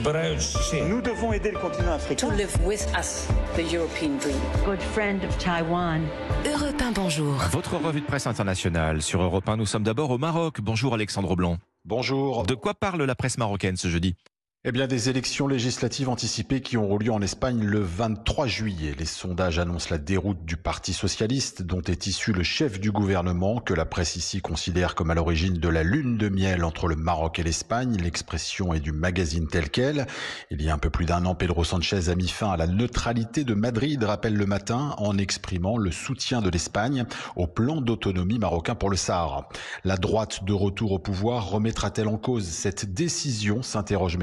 Nous devons aider le continent africain. To live with us, the European dream. Good friend of Taiwan. Europe 1, bonjour. Votre revue de presse internationale sur Europe 1. Nous sommes d'abord au Maroc. Bonjour Alexandre Blanc. Bonjour. De quoi parle la presse marocaine ce jeudi? Eh bien, des élections législatives anticipées qui auront lieu en Espagne le 23 juillet. Les sondages annoncent la déroute du Parti socialiste, dont est issu le chef du gouvernement, que la presse ici considère comme à l'origine de la lune de miel entre le Maroc et l'Espagne. L'expression est du magazine tel quel. Il y a un peu plus d'un an, Pedro Sanchez a mis fin à la neutralité de Madrid, rappelle le matin, en exprimant le soutien de l'Espagne au plan d'autonomie marocain pour le Sahara. La droite de retour au pouvoir remettra-t-elle en cause cette décision s'interroge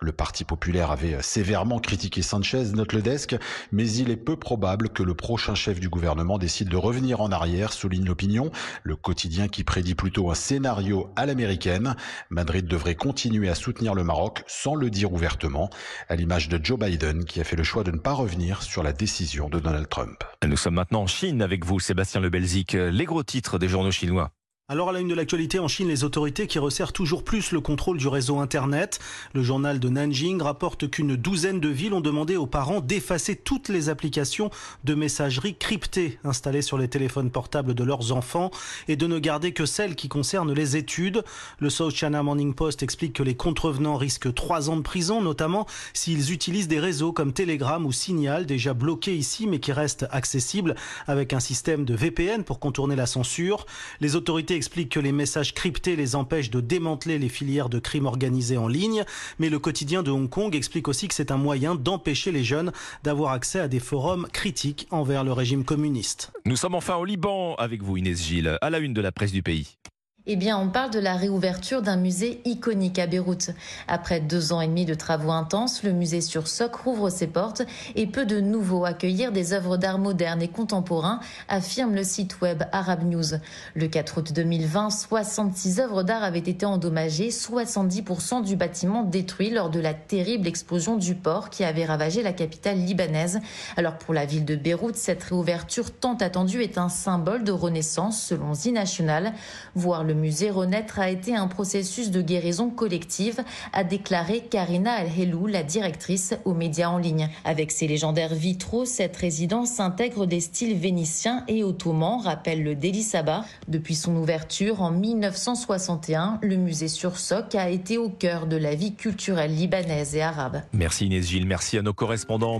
Le Parti populaire avait sévèrement critiqué Sanchez, note le desk, mais il est peu probable que le prochain chef du gouvernement décide de revenir en arrière, souligne l'opinion. Le quotidien qui prédit plutôt un scénario à l'américaine. Madrid devrait continuer à soutenir le Maroc sans le dire ouvertement, à l'image de Joe Biden qui a fait le choix de ne pas revenir sur la décision de Donald Trump. Nous sommes maintenant en Chine avec vous, Sébastien Lebelzik. Les gros titres des journaux chinois. Alors à la une de l'actualité en Chine, les autorités qui resserrent toujours plus le contrôle du réseau Internet. Le journal de Nanjing rapporte qu'une douzaine de villes ont demandé aux parents d'effacer toutes les applications de messagerie cryptées installées sur les téléphones portables de leurs enfants et de ne garder que celles qui concernent les études. Le South China Morning Post explique que les contrevenants risquent trois ans de prison, notamment s'ils utilisent des réseaux comme Telegram ou Signal, déjà bloqués ici mais qui restent accessibles avec un système de VPN pour contourner la censure. Les autorités explique que les messages cryptés les empêchent de démanteler les filières de crimes organisés en ligne, mais le quotidien de Hong Kong explique aussi que c'est un moyen d'empêcher les jeunes d'avoir accès à des forums critiques envers le régime communiste. Nous sommes enfin au Liban avec vous Inès Gilles, à la une de la presse du pays. Eh bien, on parle de la réouverture d'un musée iconique à Beyrouth. Après deux ans et demi de travaux intenses, le musée sur Soc rouvre ses portes et peut de nouveau accueillir des œuvres d'art modernes et contemporains, affirme le site web Arab News. Le 4 août 2020, 66 œuvres d'art avaient été endommagées, 70% du bâtiment détruit lors de la terrible explosion du port qui avait ravagé la capitale libanaise. Alors pour la ville de Beyrouth, cette réouverture tant attendue est un symbole de renaissance selon Zinational. Voir le musée renaître a été un processus de guérison collective, a déclaré Karina Al-Helou, la directrice aux médias en ligne. Avec ses légendaires vitraux, cette résidence intègre des styles vénitiens et ottomans, rappelle le Daily Sabah. Depuis son ouverture en 1961, le musée sur Soc a été au cœur de la vie culturelle libanaise et arabe. Merci Inès Gilles, merci à nos correspondants.